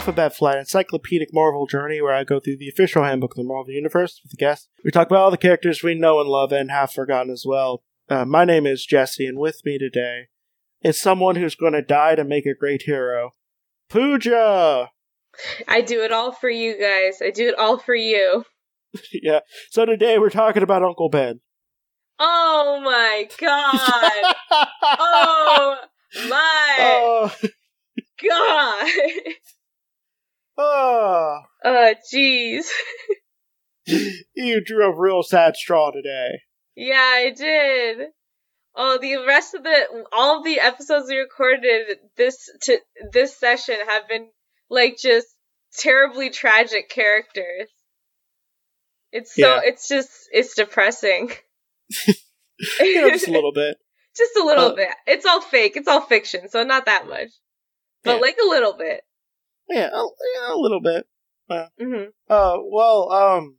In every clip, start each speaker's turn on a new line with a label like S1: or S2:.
S1: Alphabet Flight encyclopedic Marvel journey where I go through the official handbook of the Marvel Universe with the guests. We talk about all the characters we know and love and have forgotten as well. Uh, my name is Jesse, and with me today is someone who's going to die to make a great hero. Pooja!
S2: I do it all for you guys. I do it all for you.
S1: yeah. So today we're talking about Uncle Ben.
S2: Oh my god. oh my
S1: Oh,
S2: god.
S1: Oh,
S2: Oh jeez.
S1: you drew a real sad straw today.
S2: Yeah, I did. Oh, the rest of the all of the episodes we recorded this to this session have been like just terribly tragic characters. It's so
S1: Yeah.
S2: it's just it's depressing.
S1: Just a little bit.
S2: Just a little
S1: Uh,
S2: bit. It's all fake. It's all fiction, so not that much. But
S1: Yeah.
S2: like a little bit.
S1: Yeah, a, yeah, a little bit.
S2: hmm
S1: Uh, well, um,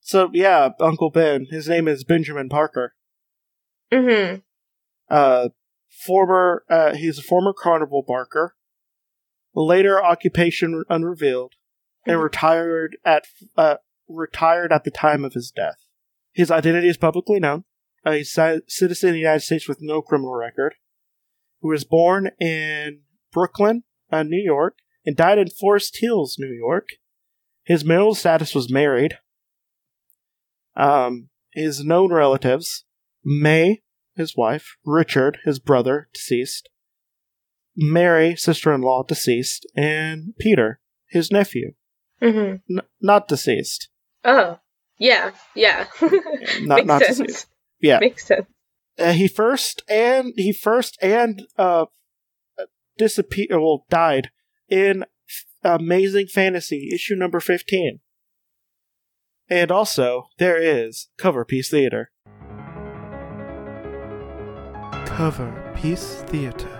S1: so yeah, Uncle Ben. His name is Benjamin Parker.
S2: hmm
S1: Uh, former, uh, he's a former carnival barker. Later occupation unrevealed, and
S2: Mhm.
S1: retired at uh retired at the time of his death. His identity is publicly known. Uh, he's a citizen of the United States with no criminal record. Who was born in Brooklyn, uh, New York, and died in Forest Hills, New York. His marital status was married. Um, his known relatives: May, his wife; Richard, his brother, deceased; Mary, sister-in-law, deceased; and Peter, his nephew,
S2: hmm
S1: N- not deceased.
S2: Oh. Yeah. Yeah.
S1: Not not
S2: sense.
S1: deceased. Yeah.
S2: Makes sense.
S1: Uh, he first and he first and uh disappeared. Well, died in Amazing Fantasy issue number fifteen. And also, there is Cover Piece Theater. Cover Piece Theater.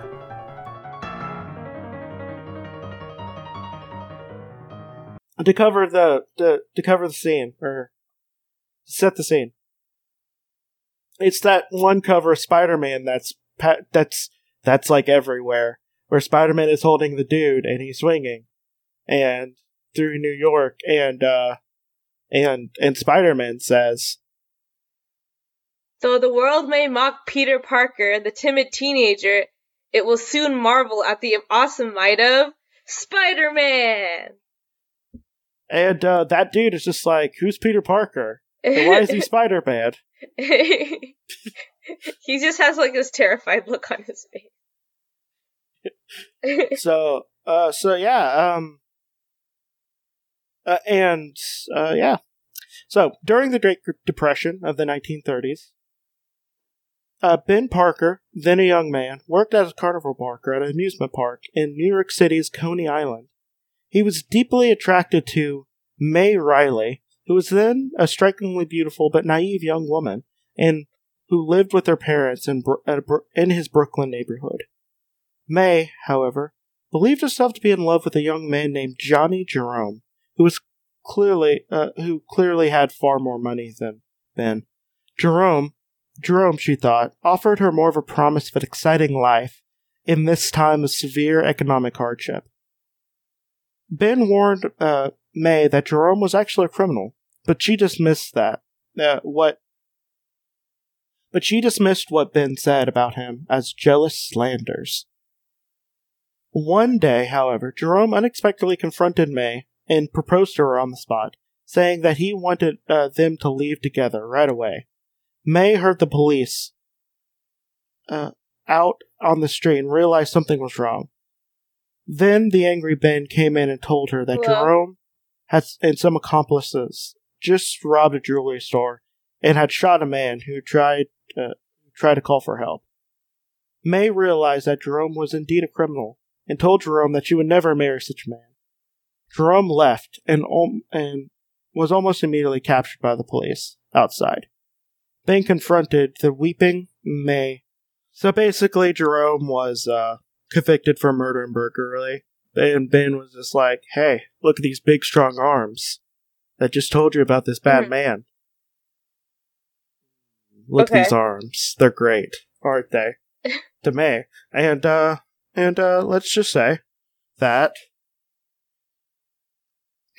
S1: To cover the, the to cover the scene or set the scene. It's that one cover of Spider-Man that's that's that's like everywhere, where Spider-Man is holding the dude and he's swinging, and through New York, and uh, and and Spider-Man says,
S2: Though the world may mock Peter Parker, the timid teenager, it will soon marvel at the awesome might of Spider-Man.
S1: and uh, that dude is just like, who's Peter Parker? And why is he Spider-Man?
S2: he just has like this terrified look on his face.
S1: so uh so yeah um uh, and uh yeah. So during the great depression of the 1930s uh ben parker then a young man worked as a carnival barker at an amusement park in new york city's coney island. He was deeply attracted to may reilly who was then a strikingly beautiful but naive young woman and who lived with her parents in, in his brooklyn neighborhood May, however, believed herself to be in love with a young man named Johnny Jerome, who was clearly uh, who clearly had far more money than Ben. Jerome, Jerome, she thought, offered her more of a promise of an exciting life in this time of severe economic hardship. Ben warned uh, May that Jerome was actually a criminal, but she dismissed that. Uh, what? But she dismissed what Ben said about him as jealous slanders. One day, however, Jerome unexpectedly confronted May and proposed to her on the spot, saying that he wanted uh, them to leave together right away. May heard the police uh, out on the street and realized something was wrong. Then the angry Ben came in and told her that
S2: Hello?
S1: Jerome had and some accomplices just robbed a jewelry store and had shot a man who tried uh, tried to call for help. May realized that Jerome was indeed a criminal and told Jerome that she would never marry such a man. Jerome left and om- and was almost immediately captured by the police outside. Ben confronted the weeping May. So basically, Jerome was uh, convicted for murder and burglary. And Ben was just like, "Hey, look at these big, strong arms that just told you about this bad
S2: Mhm.
S1: man. Look at these arms; they're great, aren't they?" to May, and uh, and uh, let's just say that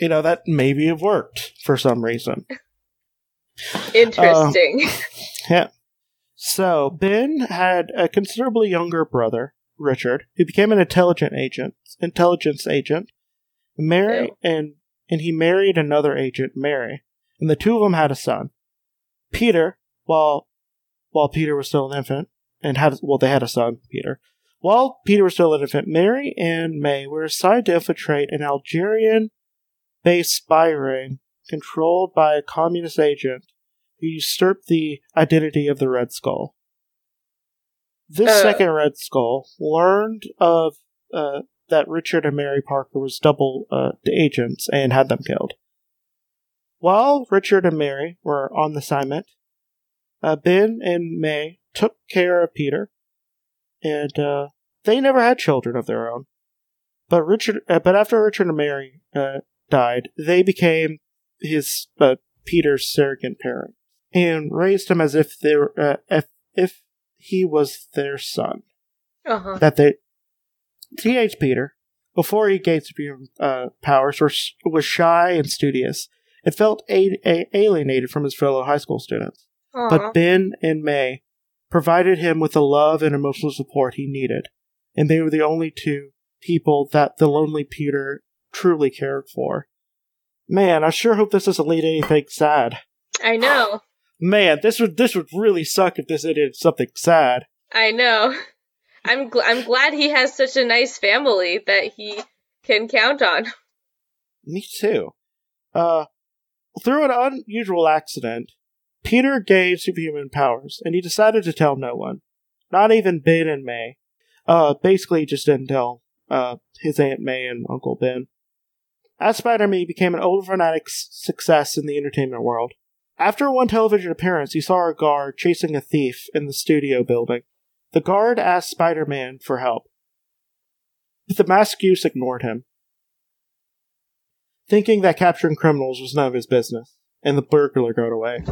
S1: you know, that maybe have worked for some reason.
S2: Interesting.
S1: Um, yeah. So Ben had a considerably younger brother, Richard, who became an intelligent agent, intelligence agent. Mary and and he married another agent, Mary, and the two of them had a son. Peter, while while Peter was still an infant, and had well, they had a son, Peter. While Peter was still an infant, Mary and May were assigned to infiltrate an Algerian-based spy ring controlled by a communist agent who usurped the identity of the Red Skull. This
S2: Uh.
S1: second Red Skull learned of uh, that Richard and Mary Parker was double uh, agents and had them killed. While Richard and Mary were on the assignment, uh, Ben and May took care of Peter, and uh, they never had children of their own. But Richard, uh, but after Richard and Mary uh, died, they became his uh, Peter's surrogate parent and raised him as if they were, uh, if if he was their son.
S2: Uh-huh.
S1: That they teenage Peter, before he gained supreme uh, powers, was, was shy and studious and felt a- a- alienated from his fellow high school students.
S2: Aw.
S1: But Ben and May provided him with the love and emotional support he needed, and they were the only two people that the lonely Peter truly cared for. Man, I sure hope this doesn't lead to anything sad.
S2: I know.
S1: Man, this would this would really suck if this ended something sad.
S2: I know. I'm gl- I'm glad he has such a nice family that he can count on.
S1: Me too. Uh, through an unusual accident, Peter gained superhuman powers, and he decided to tell no one, not even Ben and May. Uh, basically, just didn't tell uh his aunt May and Uncle Ben. As Spider-Man, became an overnight success in the entertainment world. After one television appearance, he saw a guard chasing a thief in the studio building. The guard asked Spider-Man for help, but the masked youth ignored him thinking that capturing criminals was none of his business, and the burglar got away.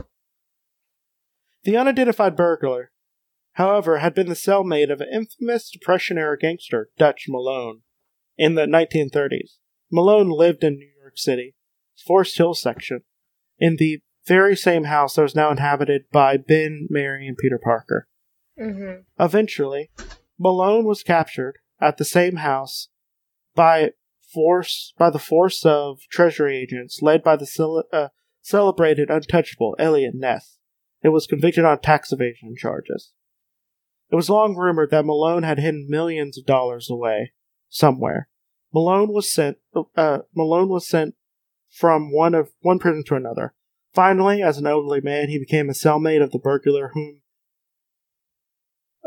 S1: The unidentified burglar, however, had been the cellmate of an infamous Depression era gangster, Dutch Malone, in the 1930s. Malone lived in New York City, Forest Hill section, in the very same house that was now inhabited by Ben, Mary, and Peter Parker.
S2: Mm-hmm.
S1: Eventually, Malone was captured at the same house by force by the force of Treasury agents led by the cele- uh, celebrated untouchable Eliot Ness. It was convicted on tax evasion charges. It was long rumored that Malone had hidden millions of dollars away somewhere. Malone was sent. Uh, Malone was sent from one of one prison to another. Finally, as an elderly man, he became a cellmate of the burglar whom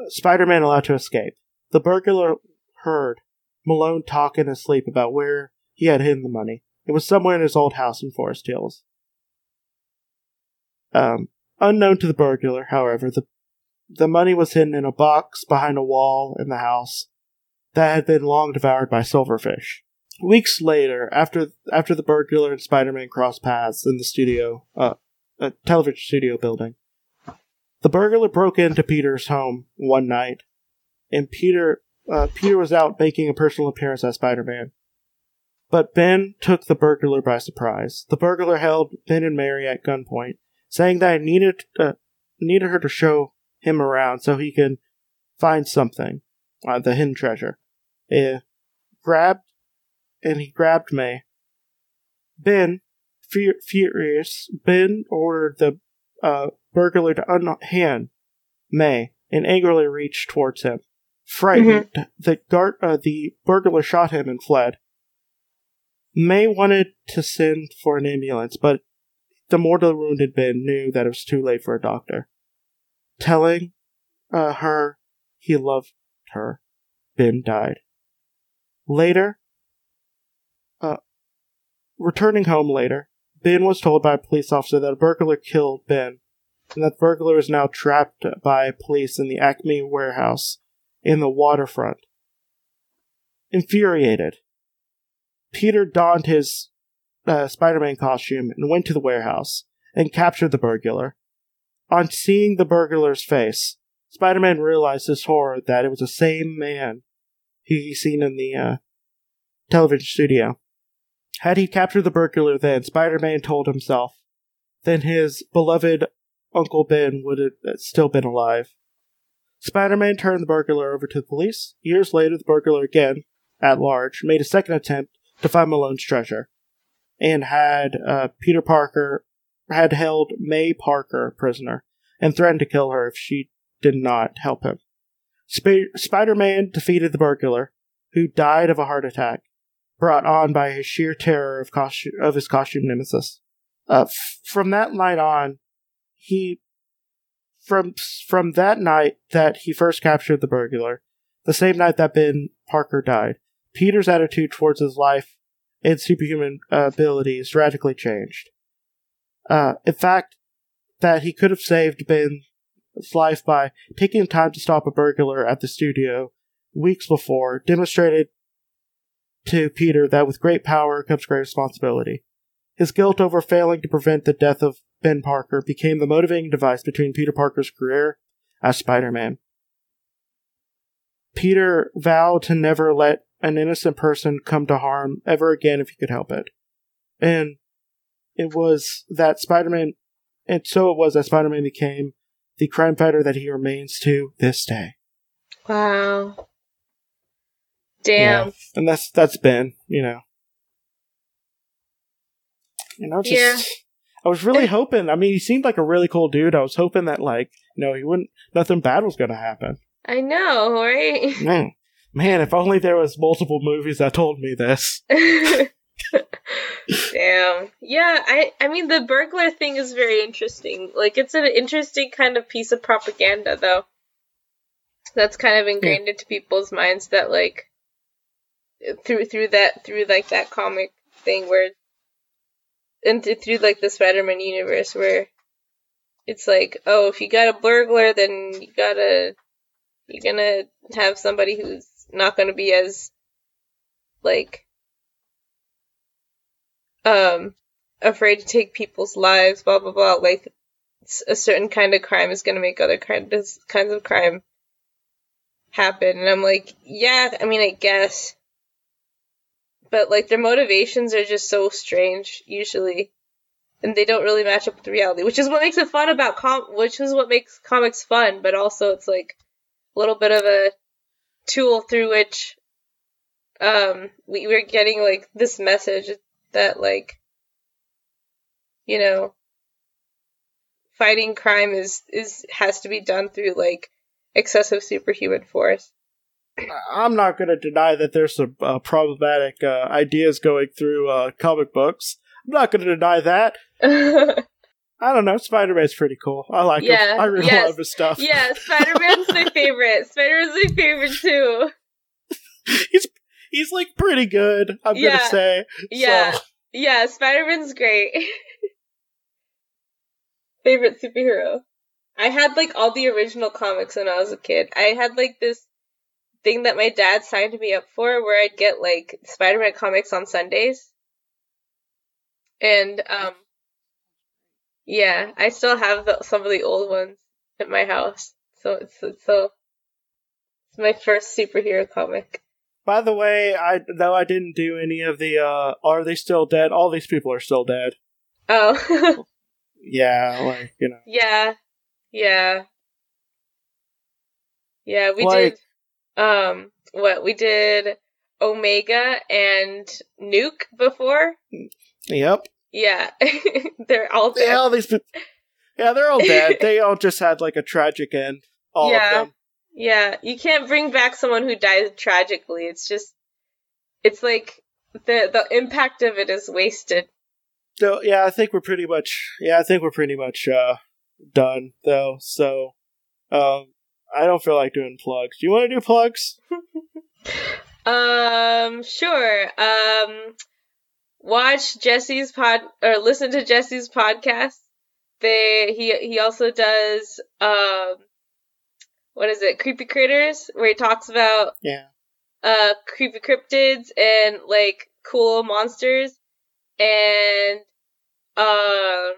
S1: Spider Man allowed to escape. The burglar heard Malone talk in his sleep about where he had hidden the money. It was somewhere in his old house in Forest Hills. Um, unknown to the burglar, however, the the money was hidden in a box behind a wall in the house that had been long devoured by silverfish. Weeks later, after after the burglar and Spider-Man crossed paths in the studio, uh, a television studio building, the burglar broke into Peter's home one night, and Peter uh, Peter was out making a personal appearance as Spider-Man. But Ben took the burglar by surprise. The burglar held Ben and Mary at gunpoint, saying that he needed uh, needed her to show him around so he could find something, uh, the hidden treasure. Uh, grabbed, and he grabbed May. Ben, fur- furious, Ben ordered the uh, burglar to unhand May and angrily reached towards him. Frightened, the guard, uh, the burglar shot him and fled. May wanted to send for an ambulance, but the mortally wounded Ben knew that it was too late for a doctor. Telling uh, her he loved her, Ben died. Later, uh, returning home later, Ben was told by a police officer that a burglar killed Ben, and that burglar is now trapped by police in the Acme warehouse in the waterfront. Infuriated, Peter donned his uh, Spider-Man costume and went to the warehouse and captured the burglar. On seeing the burglar's face, Spider-Man realized his horror that it was the same man he seen in the uh, television studio. Had he captured the burglar then, Spider Man told himself, then his beloved Uncle Ben would have still been alive. Spider Man turned the burglar over to the police. Years later, the burglar, again at large, made a second attempt to find Malone's treasure and had uh, Peter Parker had held May Parker prisoner and threatened to kill her if she did not help him. Sp- Spider Man defeated the burglar, who died of a heart attack, brought on by his sheer terror of, costume, of his costume nemesis. Uh, f- from that night on, he from from that night that he first captured the burglar, the same night that Ben Parker died, Peter's attitude towards his life and superhuman uh, abilities radically changed. Uh, in fact, that he could have saved Ben's life by taking time to stop a burglar at the studio weeks before demonstrated to Peter that with great power comes great responsibility. His guilt over failing to prevent the death of Ben Parker became the motivating device between Peter Parker's career as Spider Man. Peter vowed to never let an innocent person come to harm ever again if he could help it. And it was that Spider Man, and so it was that Spider Man became the crime fighter that he remains to this day.
S2: Wow. Damn.
S1: Yeah. And that's that's Ben, you know. You know, just
S2: Yeah.
S1: I was really eh. hoping. I mean, he seemed like a really cool dude. I was hoping that, like, you know, he wouldn't. Nothing bad was going to happen.
S2: I know, right?
S1: Man, man, if only there was multiple movies that told me this.
S2: Damn. Yeah, I I mean the burglar thing is very interesting. Like it's an interesting kind of piece of propaganda though. That's kind of ingrained into people's minds that like through through that through like that comic thing where and th- through like the Spider-Man universe where it's like, oh, if you got a burglar then you gotta you're gonna have somebody who's not gonna be as like um afraid to take people's lives, blah blah blah. Like a certain kind of crime is gonna make other kind of kinds of crime happen, and I'm like, yeah, I mean, I guess, but like their motivations are just so strange usually, and they don't really match up with reality, which is what makes it fun about com, which is what makes comics fun, but also it's like a little bit of a tool through which um we, we're getting like this message that like you know fighting crime is is has to be done through like excessive superhuman force
S1: I'm not going to deny that there's some uh, problematic uh, ideas going through uh, comic books. I'm not going to deny that. I don't know. Spider Man's pretty cool. I like
S2: Yeah,
S1: him. I really
S2: yes.
S1: love his stuff.
S2: Yeah, spider-man's my favorite spider-man's my favorite too
S1: he's he's like pretty good. I'm
S2: Yeah.
S1: gonna say.
S2: yeah
S1: So,
S2: yeah spider-man's great favorite superhero i had like all the original comics when i was a kid i had like this thing that my dad signed me up for where i'd get like spider-man comics on sundays and um yeah i still have the, some of the old ones at my house so it's, it's so it's my first superhero comic
S1: by the way, I though I didn't do any of the uh are they still dead? All these people are still dead.
S2: oh
S1: Yeah, like, you know.
S2: Yeah. Yeah. Yeah, we
S1: Like-
S2: did um what we did Omega and Nuke before.
S1: Yep.
S2: Yeah. They're all
S1: Yeah,
S2: dead.
S1: all these Yeah, they're all dead. they all just had like a tragic end. All
S2: Yeah.
S1: of them.
S2: Yeah, you can't bring back someone who died tragically. It's just it's like the the impact of it is wasted.
S1: So yeah, I think we're pretty much yeah, I think we're pretty much uh done though. So um I don't feel like doing plugs. Do you want to do plugs?
S2: Um, sure. Um, watch Jesse's pod or listen to Jesse's podcast. They he he also does um, what is it? Creepy critters, where he talks about
S1: Yeah.
S2: uh creepy cryptids and like cool monsters, and um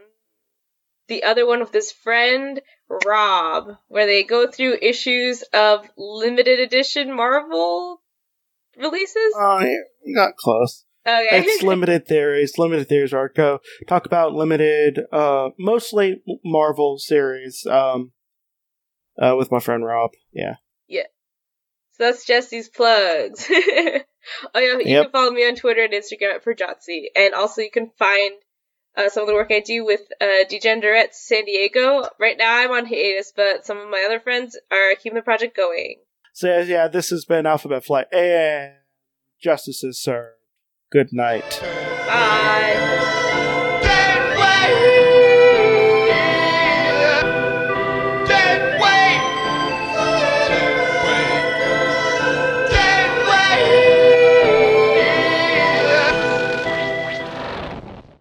S2: the other one with his friend Rob, where they go through issues of limited edition Marvel releases.
S1: Oh, yeah, you got close.
S2: Okay.
S1: it's limited theories. Limited theories are go talk about limited, uh, mostly Marvel series. Um, uh, with my friend Rob. Yeah. Yeah.
S2: So that's Jesse's plugs. oh yeah, you
S1: Yep.
S2: can follow me on Twitter and Instagram at Projotzi, and also you can find uh, some of the work I do with uh, Degenerate San Diego. Right now I'm on hiatus, but some of my other friends are keeping the project going.
S1: So yeah, this has been Alphabet Flight and Justices, served. Good night.
S2: Bye.